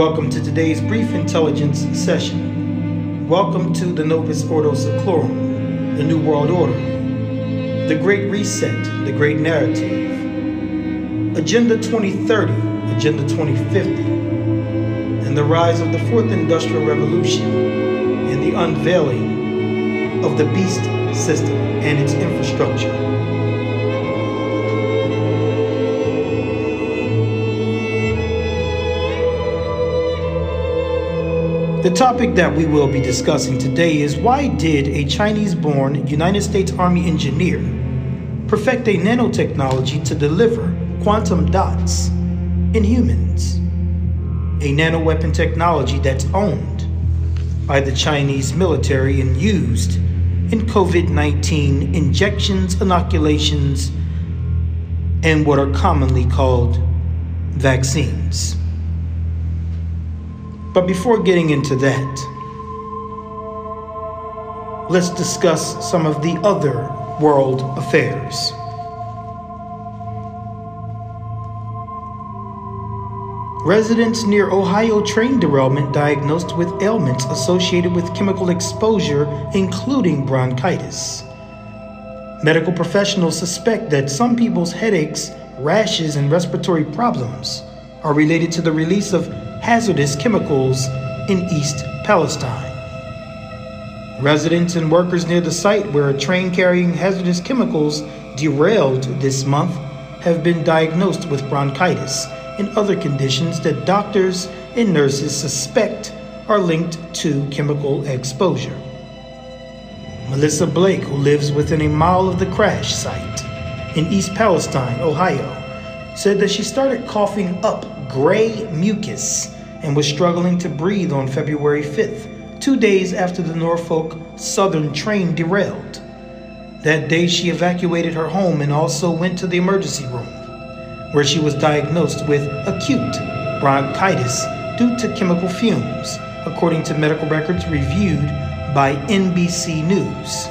Welcome to today's brief intelligence session. Welcome to the Novus Ordo Seclorum, the New World Order, the Great Reset, the Great Narrative, Agenda 2030, Agenda 2050, and the rise of the Fourth Industrial Revolution and the unveiling of the beast system and its infrastructure. The topic that we will be discussing today is why did a Chinese born United States Army engineer perfect a nanotechnology to deliver quantum dots in humans? A nanoweapon technology that's owned by the Chinese military and used in COVID 19 injections, inoculations, and what are commonly called vaccines. But before getting into that, let's discuss some of the other world affairs. Residents near Ohio train derailment diagnosed with ailments associated with chemical exposure, including bronchitis. Medical professionals suspect that some people's headaches, rashes, and respiratory problems are related to the release of hazardous chemicals in East Palestine. Residents and workers near the site where a train carrying hazardous chemicals derailed this month have been diagnosed with bronchitis and other conditions that doctors and nurses suspect are linked to chemical exposure. Melissa Blake, who lives within a mile of the crash site in East Palestine, Ohio, said that she started coughing up gray mucus and was struggling to breathe on February 5th, two days after the Norfolk Southern train derailed. That day, she evacuated her home and also went to the emergency room, where she was diagnosed with acute bronchitis due to chemical fumes, according to medical records reviewed by NBC News.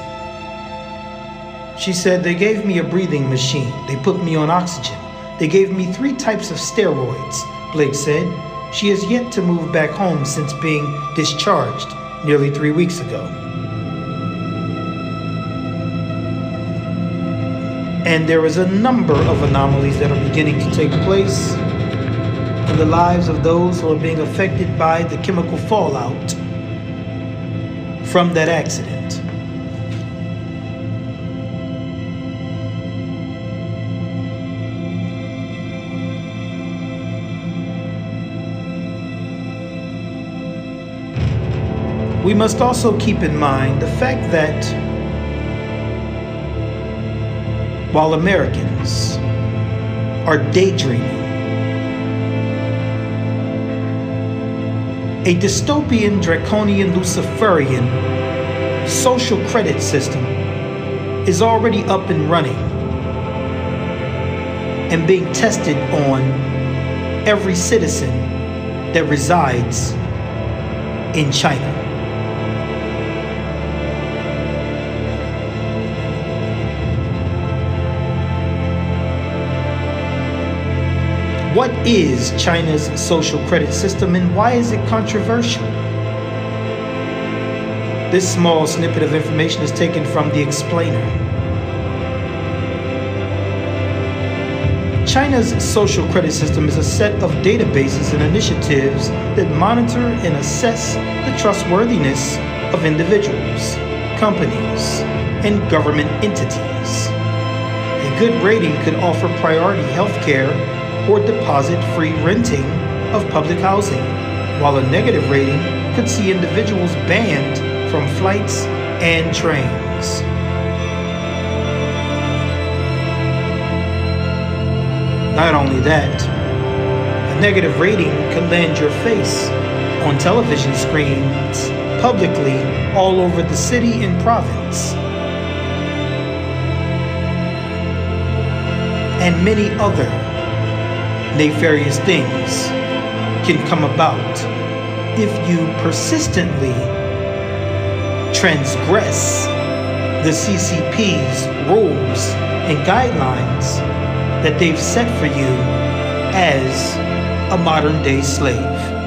She said, They gave me a breathing machine. They put me on oxygen. They gave me three types of steroids, Blake said. She has yet to move back home since being discharged nearly three weeks ago. And there is a number of anomalies that are beginning to take place in the lives of those who are being affected by the chemical fallout from that accident. We must also keep in mind the fact that while Americans are daydreaming, a dystopian, draconian, Luciferian social credit system is already up and running and being tested on every citizen that resides in China. What is China's social credit system and why is it controversial? This small snippet of information is taken from The Explainer. China's social credit system is a set of databases and initiatives that monitor and assess the trustworthiness of individuals, companies, and government entities. A good rating could offer priority health care or deposit free renting of public housing, while a negative rating could see individuals banned from flights and trains. Not only that, a negative rating could land your face on television screens publicly all over the city and province. And many other nefarious things can come about if you persistently transgress the CCP's rules and guidelines that they've set for you as a modern day slave.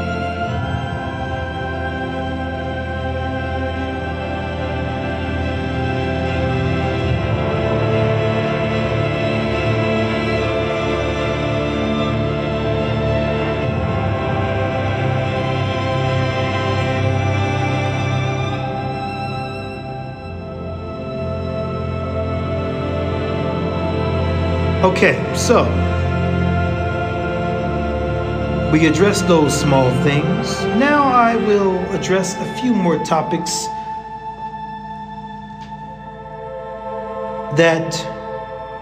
Okay, so we addressed those small things. Now I will address a few more topics that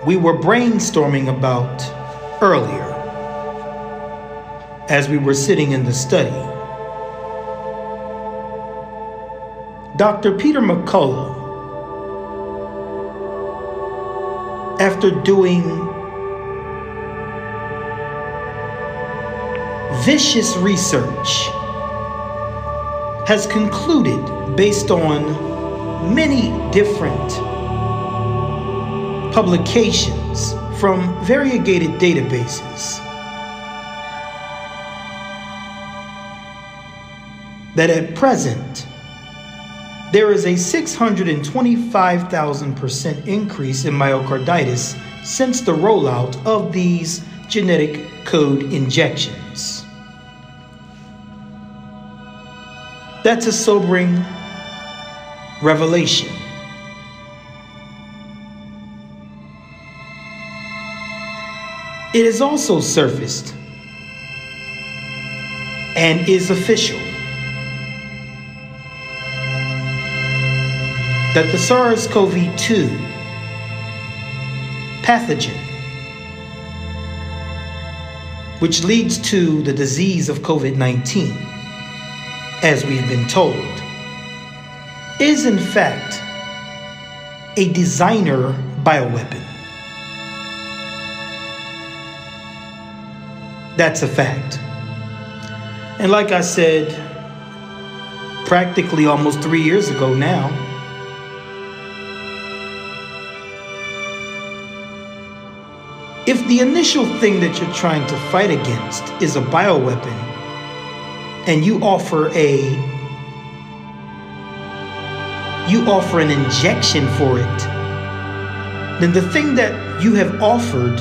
we were brainstorming about earlier as we were sitting in the study. Dr. Peter McCullough, after doing vicious research, has concluded based on many different publications from variegated databases that at present there is a 625,000% increase in myocarditis since the rollout of these genetic code injections. That's a sobering revelation. It is also surfaced and is official that the SARS CoV 2 pathogen, which leads to the disease of COVID 19, as we've been told, is in fact a designer bioweapon. That's a fact. And like I said, practically almost three years ago now, if the initial thing that you're trying to fight against is a bioweapon and you offer a you offer an injection for it then the thing that you have offered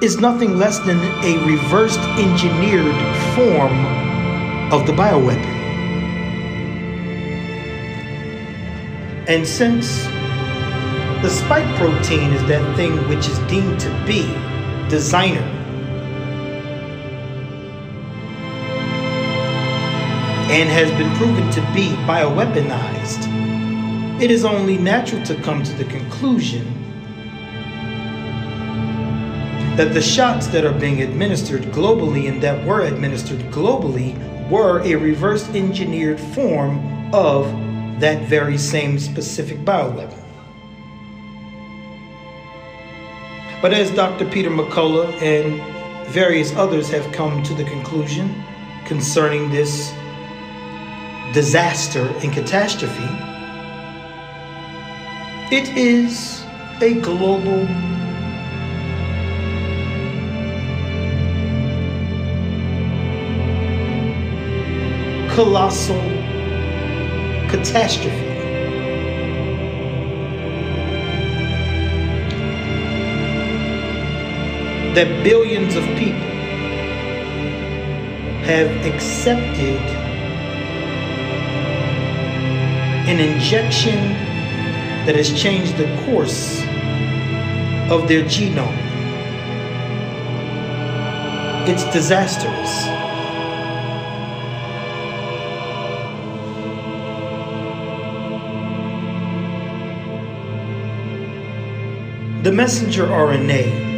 is nothing less than a reversed engineered form of the bioweapon. And since the spike protein is that thing which is deemed to be designer, and has been proven to be bioweaponized, it is only natural to come to the conclusion that the shots that are being administered globally and that were administered globally were a reverse engineered form of that very same specific bioweapon. But as Dr. Peter McCullough and various others have come to the conclusion concerning this disaster and catastrophe, it is a global colossal catastrophe. That billions of people have accepted an injection that has changed the course of their genome. It's disastrous. The messenger RNA,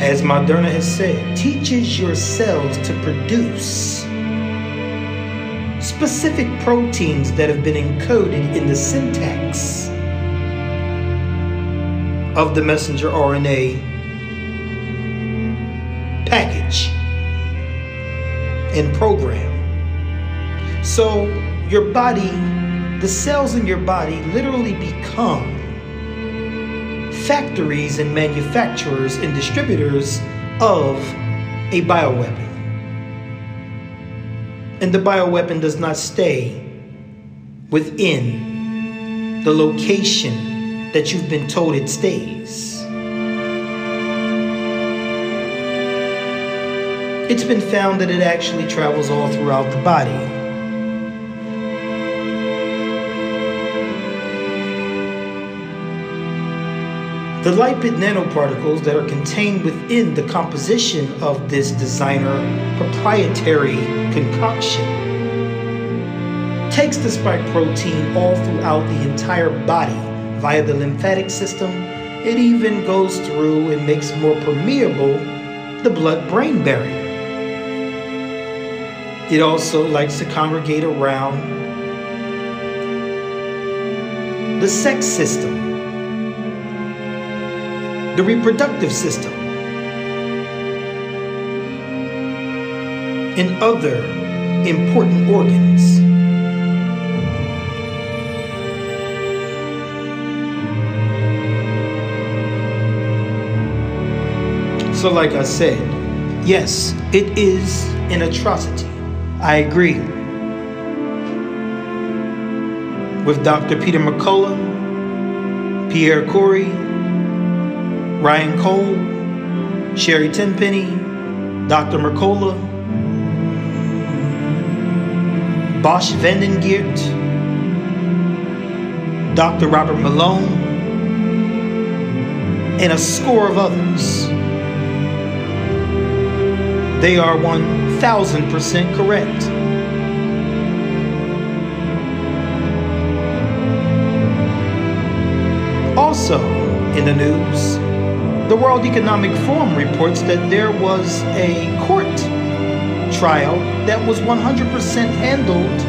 as Moderna has said, teaches your cells to produce specific proteins that have been encoded in the syntax of the messenger RNA package and program. So your body, the cells in your body literally become factories and manufacturers and distributors of a bioweapon. And the bioweapon does not stay within the location that you've been told it stays. It's been found that it actually travels all throughout the body. The lipid nanoparticles that are contained within the composition of this designer proprietary concoction takes the spike protein all throughout the entire body via the lymphatic system. It even goes through and makes more permeable the blood brain barrier. It also likes to congregate around the sex system the reproductive system, and other important organs. So, like I said, yes, it is an atrocity. I agree. With Dr. Peter McCullough, Pierre Kory, Ryan Cole, Sherri Tenpenny, Dr. Mercola, Bosch Vandengeert, Dr. Robert Malone, and a score of others. They are 1000% correct. Also in the news, the World Economic Forum reports that there was a court trial that was 100% handled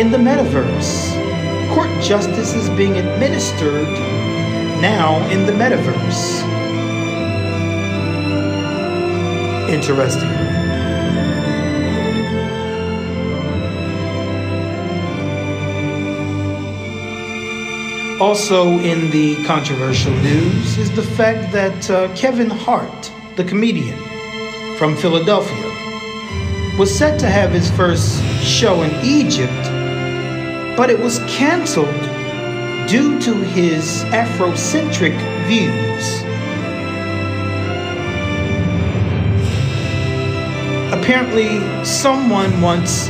in the metaverse. Court justice is being administered now in the metaverse. Interesting. Also, in the controversial news is the fact that uh, Kevin Hart, the comedian from Philadelphia, was set to have his first show in Egypt, but it was canceled due to his Afrocentric views. Apparently, someone wants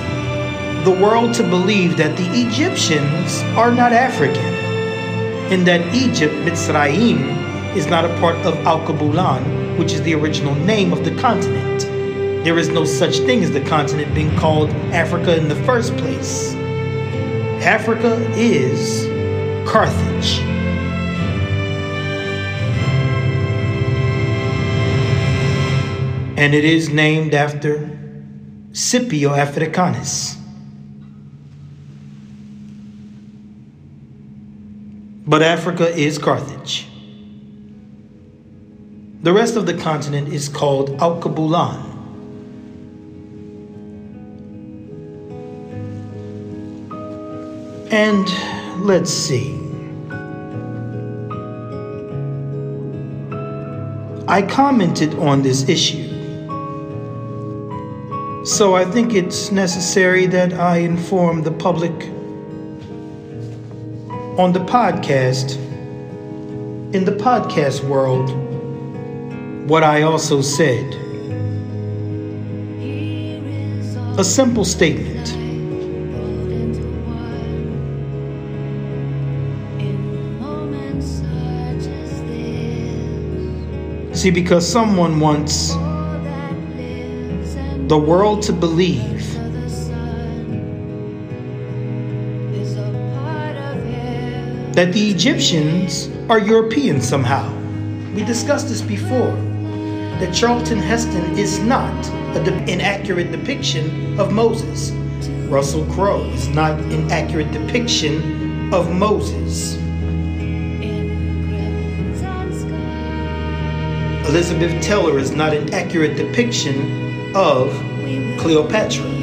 the world to believe that the Egyptians are not African in that Egypt, Mitzrayim, is not a part of Alkebulan, which is the original name of the continent. There is no such thing as the continent being called Africa in the first place. Africa is Carthage. And it is named after Scipio Africanus. But Africa is Carthage. The rest of the continent is called Alkebulan. And let's see. I commented on this issue. So I think it's necessary that I inform the public on the podcast, in the podcast world, what I also said. A simple statement. See, because someone wants the world to believe that the Egyptians are European somehow. We discussed this before. That Charlton Heston is not an inaccurate depiction of Moses. Russell Crowe is not an accurate depiction of Moses. Elizabeth Taylor is not an accurate depiction of Cleopatra.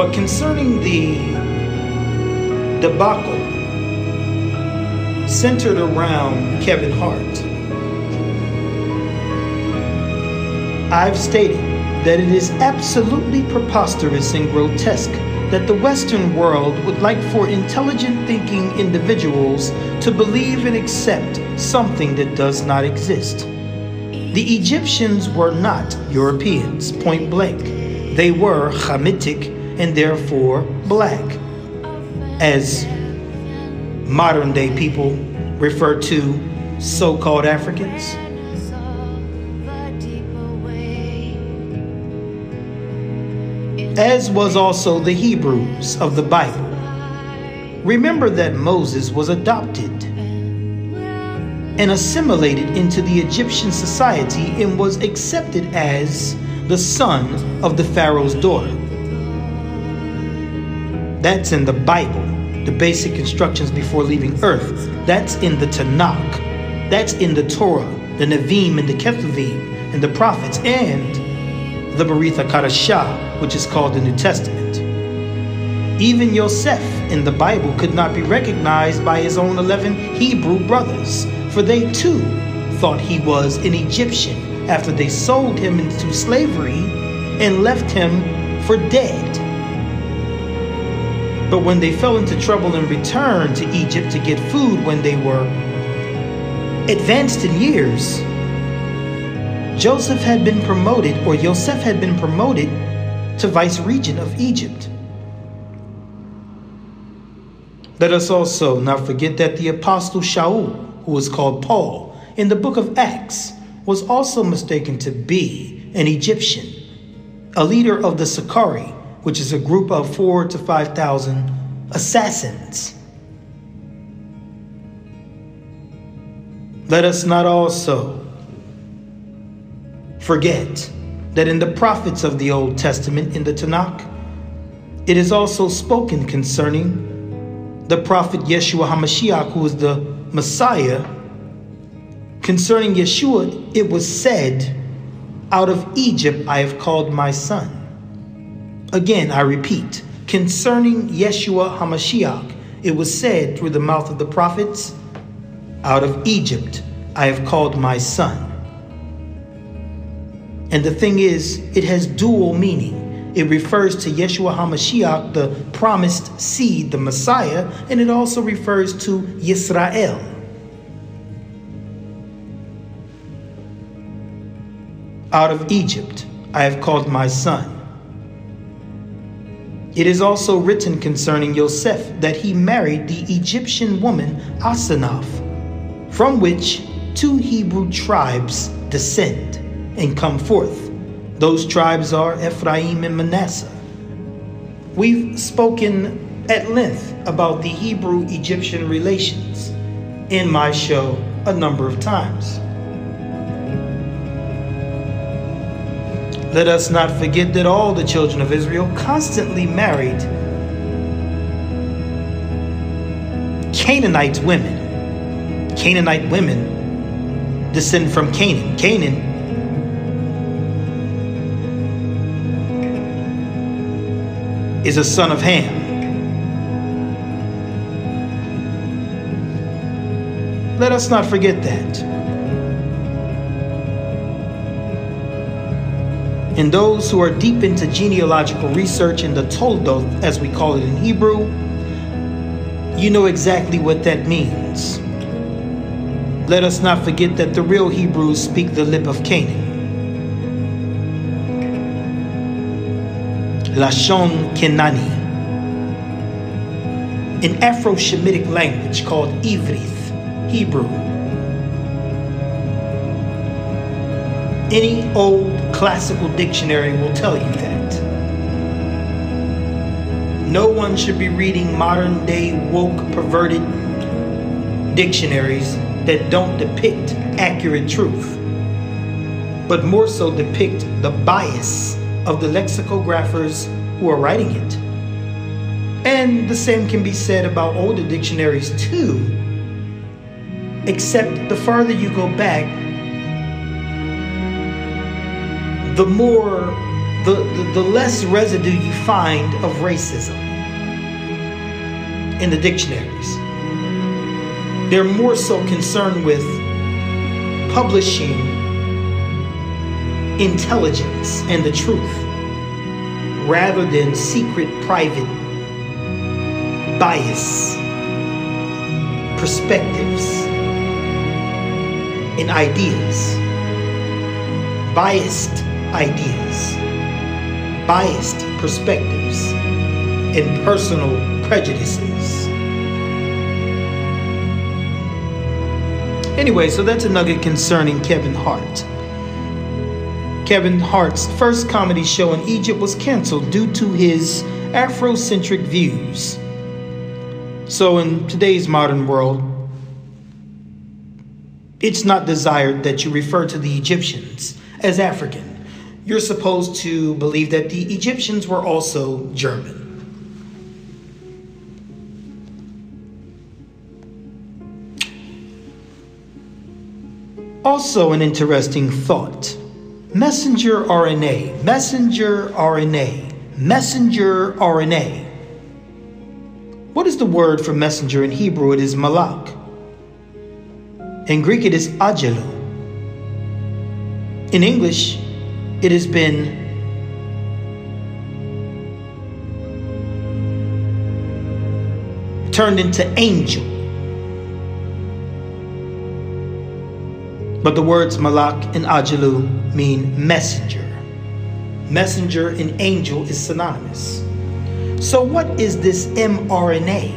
But concerning the debacle centered around Kevin Hart, I've stated that it is absolutely preposterous and grotesque that the Western world would like for intelligent thinking individuals to believe and accept something that does not exist. The Egyptians were not Europeans, point blank. They were Hamitic and therefore black. as modern day people refer to so called Africans. As was also the Hebrews of the Bible. Remember that Moses was adopted and assimilated into the Egyptian society and was accepted as the son of the Pharaoh's daughter. That's in the Bible, the basic instructions before leaving earth. That's in the Tanakh. That's in the Torah, the Nevi'im and the Ketuvim and the prophets, and the Berith HaKadashah, which is called the New Testament. Even Yosef in the Bible could not be recognized by his own 11 Hebrew brothers, for they too thought he was an Egyptian after they sold him into slavery and left him for dead. But when they fell into trouble and returned to Egypt to get food when they were advanced in years, Joseph had been promoted, or Joseph had been promoted to vice regent of Egypt. Let us also not forget that the apostle Shaul, who was called Paul, in the book of Acts, was also mistaken to be an Egyptian, a leader of the Sicarii, which is a group of four to 5,000 assassins. Let us not also forget that in the prophets of the Old Testament, in the Tanakh, it is also spoken concerning the prophet Yeshua HaMashiach, who is the Messiah. Concerning Yeshua, it was said, Out of Egypt I have called my son. Again, I repeat, concerning Yeshua HaMashiach, it was said through the mouth of the prophets, Out of Egypt I have called my son. And the thing is, it has dual meaning. It refers to Yeshua HaMashiach, the promised seed, the Messiah, and it also refers to Yisrael. Out of Egypt I have called my son. It is also written concerning Yosef that he married the Egyptian woman Asenath, from which two Hebrew tribes descend and come forth. Those tribes are Ephraim and Manasseh. We've spoken at length about the Hebrew Egyptian relations in my show a number of times. Let us not forget that all the children of Israel constantly married Canaanite women. Canaanite women descend from Canaan. Canaan is a son of Ham. Let us not forget that. And those who are deep into genealogical research in the Toldoth, as we call it in Hebrew, you know exactly what that means. Let us not forget that the real Hebrews speak the lip of Canaan. Lashon Kenani, an Afro Shemitic language called Ivrith, Hebrew. Any old classical dictionary will tell you that. No one should be reading modern day woke, perverted dictionaries that don't depict accurate truth, but more so depict the bias of the lexicographers who are writing it. And the same can be said about older dictionaries too, except the farther you go back, the more, the, the, the less residue you find of racism in the dictionaries. They're more so concerned with publishing intelligence and the truth rather than secret, private bias, perspectives, and ideas. Biased ideas, biased perspectives, and personal prejudices. Anyway, so that's a nugget concerning Kevin Hart. Kevin Hart's first comedy show in Egypt was canceled due to his Afrocentric views. So, in today's modern world, it's not desired that you refer to the Egyptians as African. You're supposed to believe that the Egyptians were also German. Also, an interesting thought messenger RNA, messenger RNA, messenger RNA. What is the word for messenger in Hebrew? It is malak. In Greek, it is agelo. In English, it has been turned into angel. But the words malak and ajalu mean messenger. Messenger and angel is synonymous. So, what is this mRNA?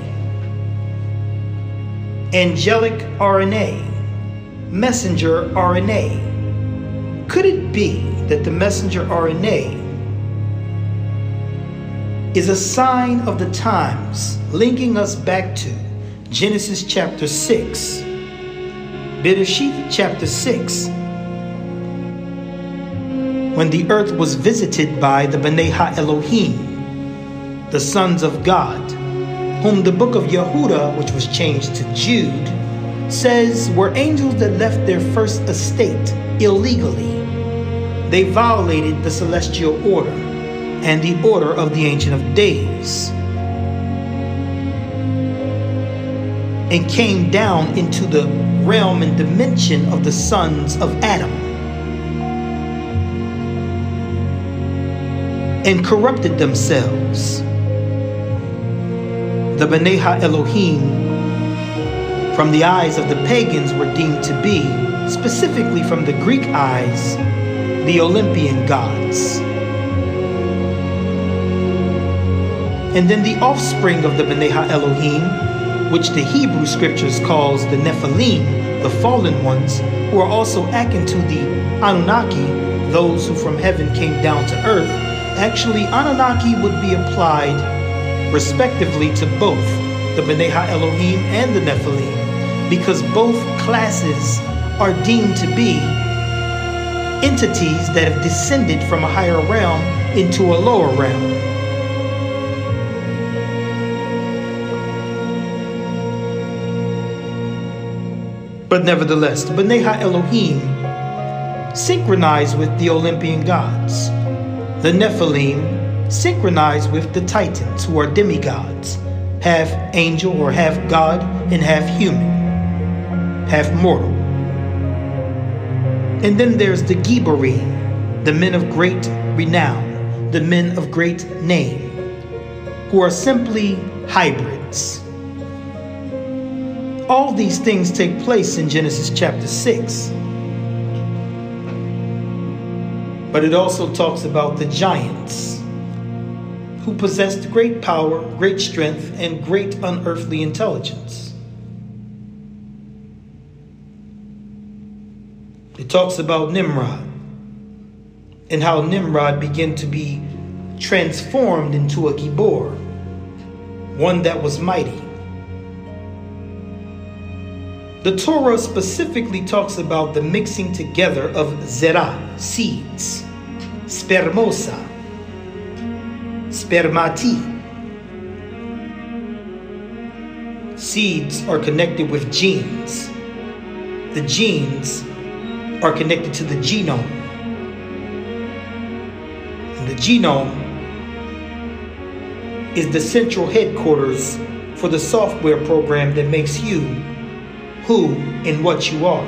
Angelic RNA, messenger RNA. Could it be that the messenger RNA is a sign of the times linking us back to Genesis chapter 6? Bereshit chapter 6. When the earth was visited by the Bnei Elohim, the sons of God, whom the book of Yehuda, which was changed to Jude, says were angels that left their first estate illegally. They violated the celestial order and the order of the Ancient of Days. and came down into the realm and dimension of the sons of Adam and corrupted themselves. The B'nai Elohim from the eyes of the pagans were deemed to be, specifically from the Greek eyes, the Olympian gods. And then the offspring of the B'nai Elohim which the Hebrew scriptures calls the Nephilim, the fallen ones, who are also akin to the Anunnaki, those who from heaven came down to earth, actually Anunnaki would be applied respectively to both the B'nai Elohim and the Nephilim, because both classes are deemed to be entities that have descended from a higher realm into a lower realm. But nevertheless, the B'nai Elohim synchronized with the Olympian gods. The Nephilim synchronized with the Titans, who are demigods, half angel or half god and half human, half mortal. And then there's the Giborim, the men of great renown, the men of great name, who are simply hybrids all these things take place in Genesis chapter 6. But it also talks about the giants who possessed great power, great strength, and great unearthly intelligence. Talks about Nimrod and how Nimrod began to be transformed into a Gibor, one that was mighty. The Torah specifically talks about the mixing together of zerah, seeds, spermosa, spermati. Seeds are connected with genes. The genes are connected to the genome. And the genome is the central headquarters for the software program that makes you who and what you are.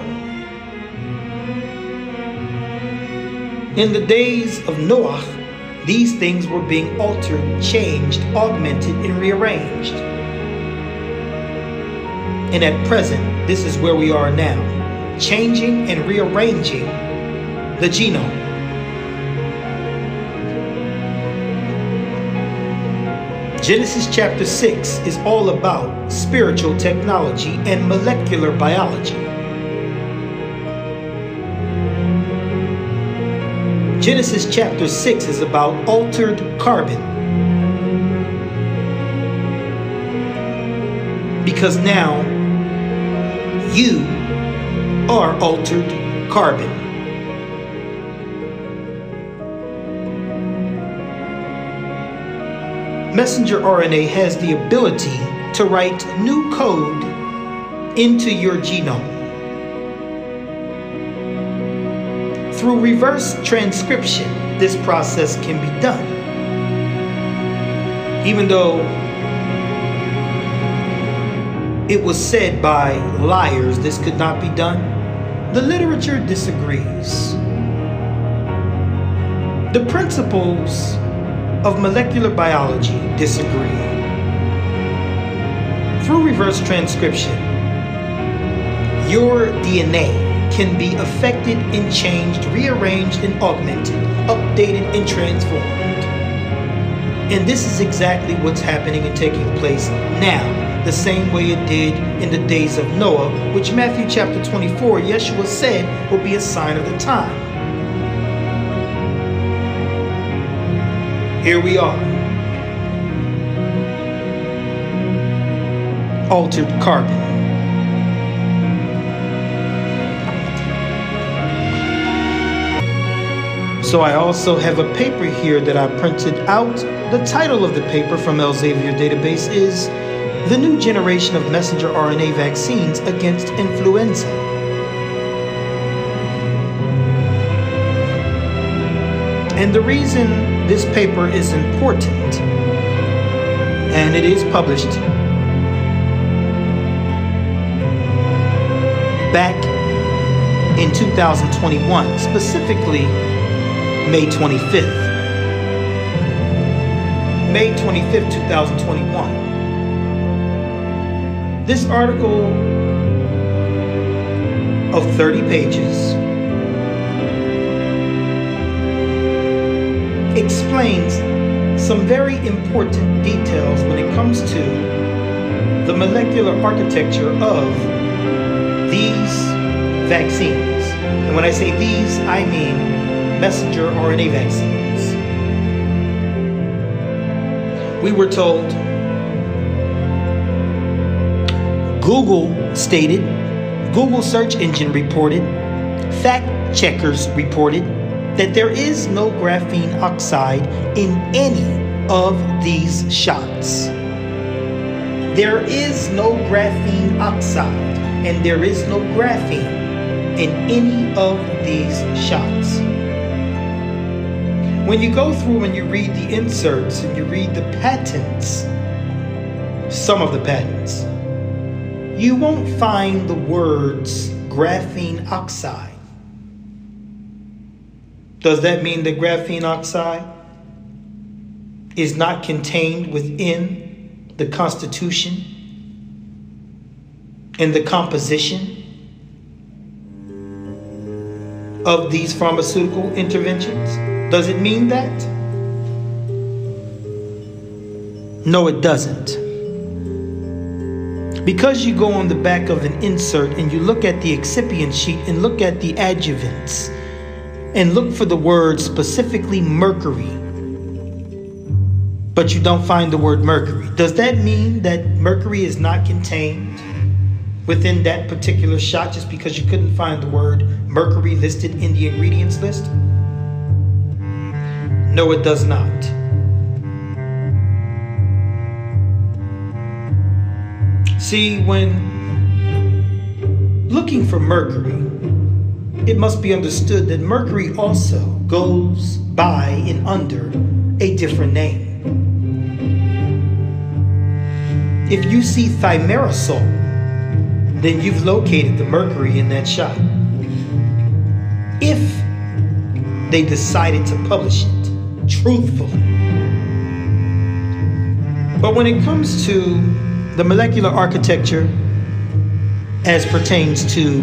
In the days of Noah, these things were being altered, changed, augmented, and rearranged. And at present, this is where we are now, changing and rearranging the genome. Genesis chapter 6 is all about spiritual technology and molecular biology. Genesis chapter 6 is about altered carbon. Because now you are altered carbon. Messenger RNA has the ability to write new code into your genome. Through reverse transcription, this process can be done. Even though it was said by liars this could not be done, the literature disagrees. The principles of molecular biology disagree. Through reverse transcription, your DNA can be affected and changed, rearranged and augmented, updated and transformed. And this is exactly what's happening and taking place now, the same way it did in the days of Noah, which Matthew chapter 24, Yeshua said will be a sign of the time. Here we are. Altered carbon. So I also have a paper here that I printed out. The title of the paper from Elsevier database is The New Generation of Messenger RNA Vaccines Against Influenza. And the reason this paper is important, and it is published back in 2021, specifically May 25th. May 25th, 2021. This article of 30 pages explains some very important details when it comes to the molecular architecture of these vaccines. And when I say these, I mean messenger RNA vaccines. We were told, Google stated, Google search engine reported, fact checkers reported that there is no graphene oxide in any of these shots. There is no graphene oxide and there is no graphene in any of these shots. When you go through and you read the inserts and you read the patents, some of the patents, you won't find the words graphene oxide. Does that mean that graphene oxide is not contained within the Constitution and the composition of these pharmaceutical interventions? Does it mean that? No, it doesn't. Because you go on the back of an insert and you look at the excipient sheet and look at the adjuvants and look for the word specifically mercury, but you don't find the word mercury, does that mean that mercury is not contained within that particular shot just because you couldn't find the word mercury listed in the ingredients list? No, it does not. See, when looking for Mercury, it must be understood that Mercury also goes by and under a different name. If you see thimerosal, then you've located the mercury in that shot. If they decided to publish it truthfully. But when it comes to the molecular architecture as pertains to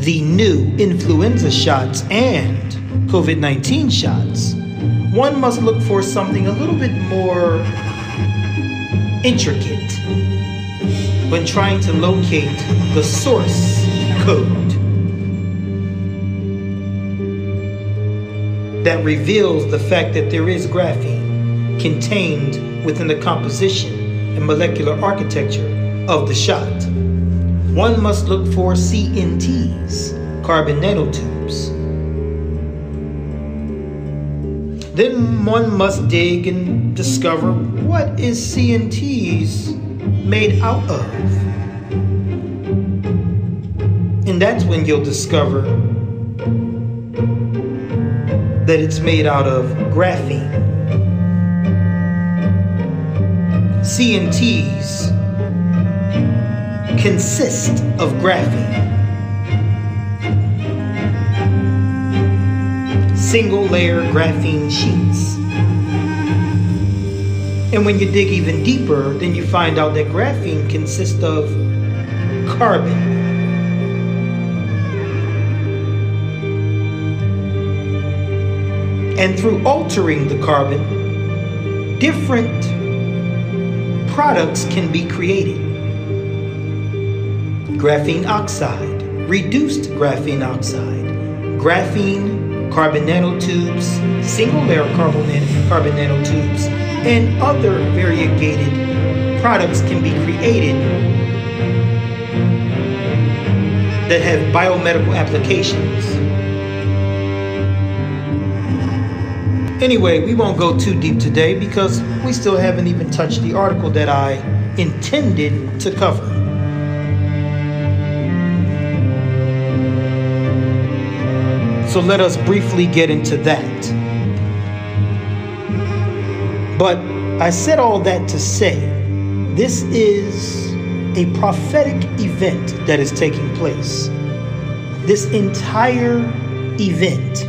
the new influenza shots and COVID 19 shots, one must look for something a little bit more intricate when trying to locate the source code that reveals the fact that there is graphene contained within the composition and molecular architecture of the shot. One must look for CNTs, carbon nanotubes. Then one must dig and discover what is CNTs made out of. And that's when you'll discover that it's made out of graphene. CNTs consist of graphene. Single layer graphene sheets. And when you dig even deeper, then you find out that graphene consists of carbon. And through altering the carbon, different products can be created. Graphene oxide, reduced graphene oxide, graphene carbon nanotubes, single layer carbon, carbon nanotubes, and other variegated products can be created that have biomedical applications. Anyway, we won't go too deep today because we still haven't even touched the article that I intended to cover. So let us briefly get into that. But I said all that to say this is a prophetic event that is taking place. This entire event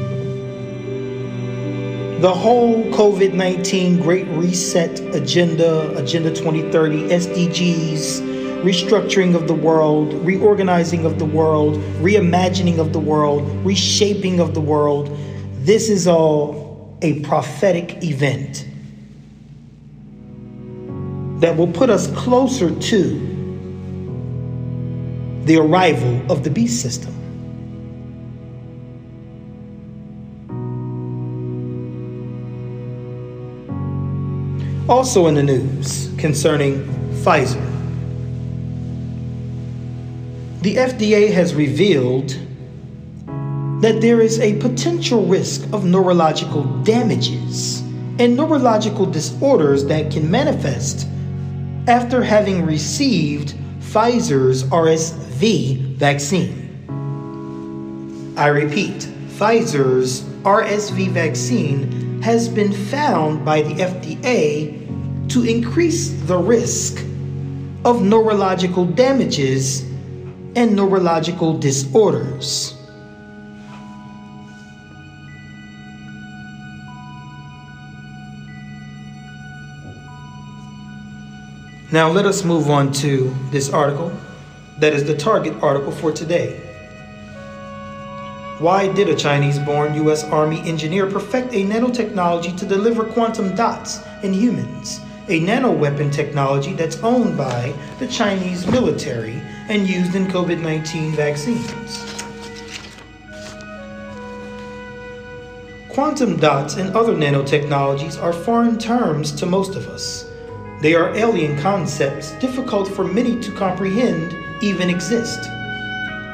the whole COVID 19 Great Reset agenda, Agenda 2030, SDGs, restructuring of the world, reorganizing of the world, reimagining of the world, reshaping of the world. This is all a prophetic event that will put us closer to the arrival of the beast system. Also in the news concerning Pfizer. The FDA has revealed that there is a potential risk of neurological damages and neurological disorders that can manifest after having received Pfizer's RSV vaccine. I repeat, Pfizer's RSV vaccine has been found by the FDA to increase the risk of neurological damages and neurological disorders. Now, let us move on to this article that is the target article for today. Why did a Chinese born U.S. Army engineer perfect a nanotechnology to deliver quantum dots in humans? A nanoweapon technology that's owned by the Chinese military and used in COVID 19 vaccines. Quantum dots and other nanotechnologies are foreign terms to most of us. They are alien concepts difficult for many to comprehend even exist.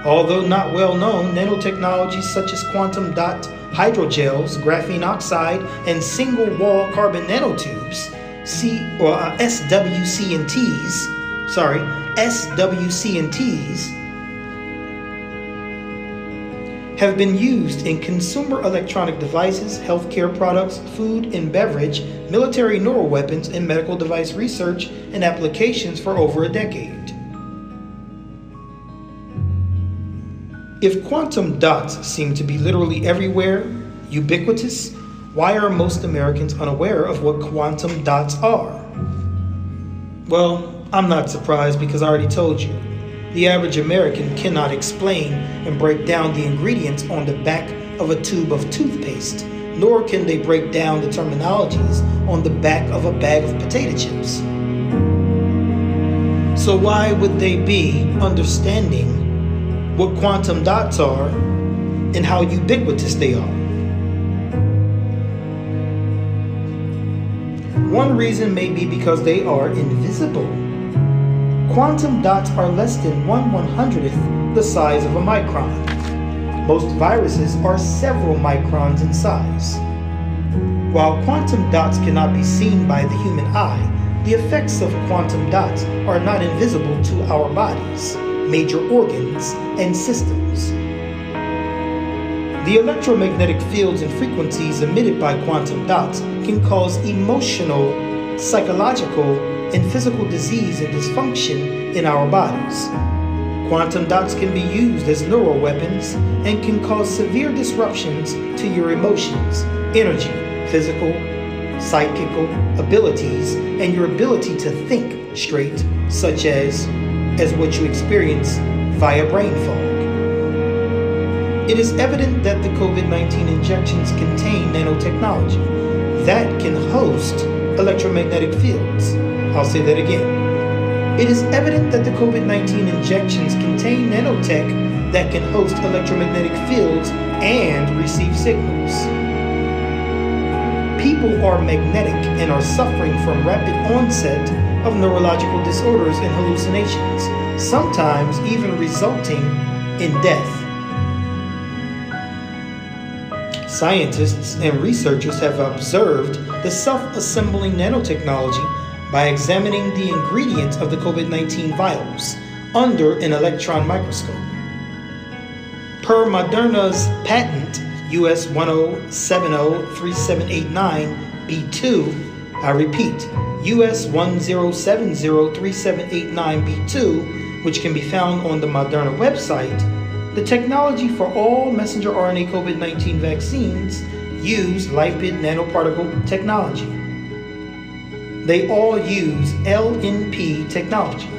Although not well known, nanotechnologies such as quantum dot hydrogels, graphene oxide, and single wall carbon nanotubes, C or uh, SWCNTs, sorry, SWCNTs, have been used in consumer electronic devices, healthcare products, food and beverage, military neural weapons, and medical device research and applications for over a decade. If quantum dots seem to be literally everywhere, ubiquitous, why are most Americans unaware of what quantum dots are? Well, I'm not surprised because I already told you. The average American cannot explain and break down the ingredients on the back of a tube of toothpaste, nor can they break down the terminologies on the back of a bag of potato chips. So, why would they be understanding what quantum dots are and how ubiquitous they are? One reason may be because they are invisible. Quantum dots are less than 1 100th the size of a micron. Most viruses are several microns in size. While quantum dots cannot be seen by the human eye, the effects of quantum dots are not invisible to our bodies, major organs, and systems. The electromagnetic fields and frequencies emitted by quantum dots can cause emotional, psychological, and physical disease and dysfunction in our bodies. Quantum dots can be used as neural weapons and can cause severe disruptions to your emotions, energy, physical, psychical abilities, and your ability to think straight, such as as what you experience via brain fog. It is evident that the COVID 19 injections contain nanotechnology that can host electromagnetic fields. I'll say that again. It is evident that the COVID 19 injections contain nanotech that can host electromagnetic fields and receive signals people are magnetic and are suffering from rapid onset of neurological disorders and hallucinations, sometimes even resulting in death. Scientists and researchers have observed the self assembling nanotechnology by examining the ingredients of the COVID 19 virus under an electron microscope. Per Moderna's patent, US 10703789B2. I repeat, US 10703789B2, which can be found on the Moderna website. The technology for all messenger RNA COVID 19 vaccines use lipid nanoparticle technology. They all use LNP technology.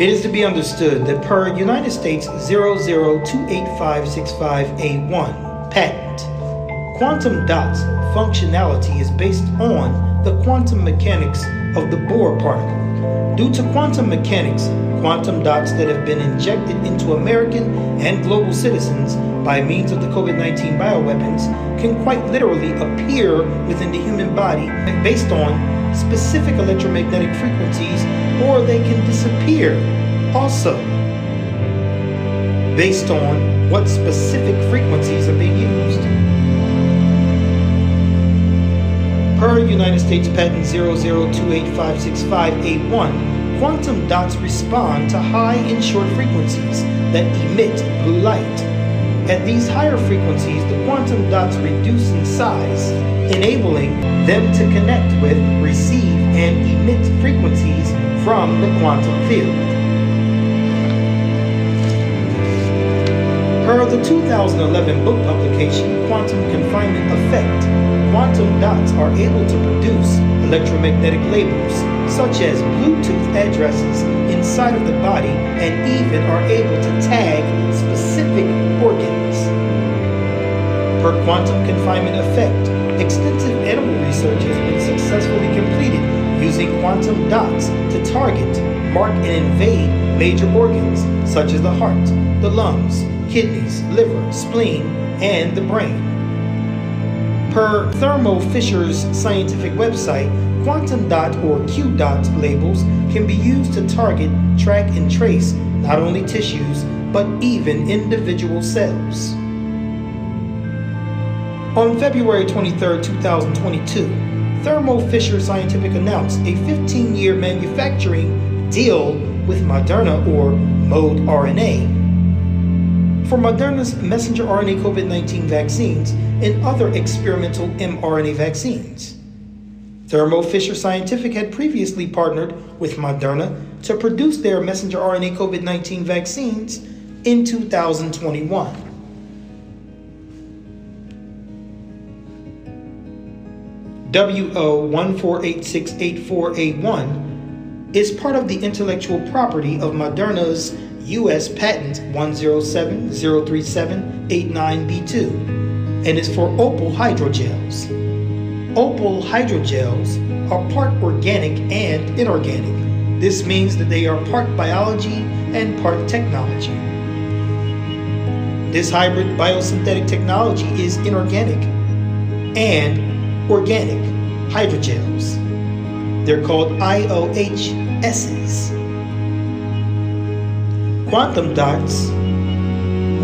It is to be understood that per United States 00285658 patent, quantum dots functionality is based on the quantum mechanics of the Bohr particle. Due to quantum mechanics, quantum dots that have been injected into American and global citizens by means of the COVID 19 bioweapons can quite literally appear within the human body based on specific electromagnetic frequencies or they can disappear also based on what specific frequencies are being used. Per United States Patent 0028565881, quantum dots respond to high and short frequencies that emit blue light. At these higher frequencies, the quantum dots reduce in size, enabling them to connect with, receive, and emit frequencies from the quantum field. Per the 2011 book publication, Quantum Confinement Effect, quantum dots are able to produce electromagnetic labels, such as Bluetooth addresses inside of the body, and even are able to tag Per quantum confinement effect, extensive animal research has been successfully completed using quantum dots to target, mark, and invade major organs such as the heart, the lungs, kidneys, liver, spleen, and the brain. Per Thermo Fisher's scientific website, quantum dot or Q dot labels can be used to target, track, and trace not only tissues, but even individual cells. On February 23, 2022, Thermo Fisher Scientific announced a 15 year manufacturing deal with Moderna or Mode RNA for Moderna's messenger RNA COVID 19 vaccines and other experimental mRNA vaccines. Thermo Fisher Scientific had previously partnered with Moderna to produce their messenger RNA COVID 19 vaccines in 2021. WO148684A1 is part of the intellectual property of Moderna's U.S. Patent 107-037-89B2 and is for opal hydrogels. Opal hydrogels are part organic and inorganic. This means that they are part biology and part technology. This hybrid biosynthetic technology is inorganic and organic hydrogels. They're called IOHSs. Quantum dots.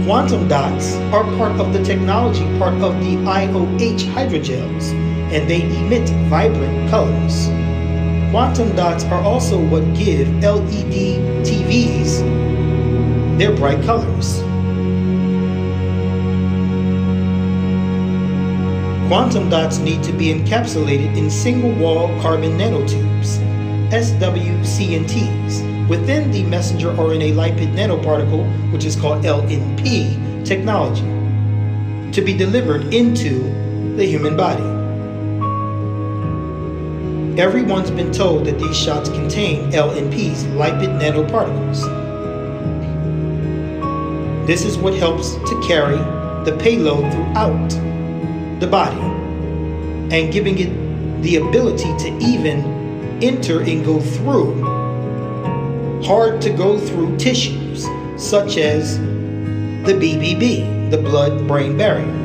Quantum dots are part of the technology part of the IOH hydrogels, and they emit vibrant colors. Quantum dots are also what give LED TVs their bright colors. Quantum dots need to be encapsulated in single wall carbon nanotubes, SWCNTs, within the messenger RNA lipid nanoparticle, which is called LNP technology, to be delivered into the human body. Everyone's been told that these shots contain LNPs, lipid nanoparticles. This is what helps to carry the payload throughout the body and giving it the ability to even enter and go through hard to go through tissues such as the BBB, the blood brain barrier.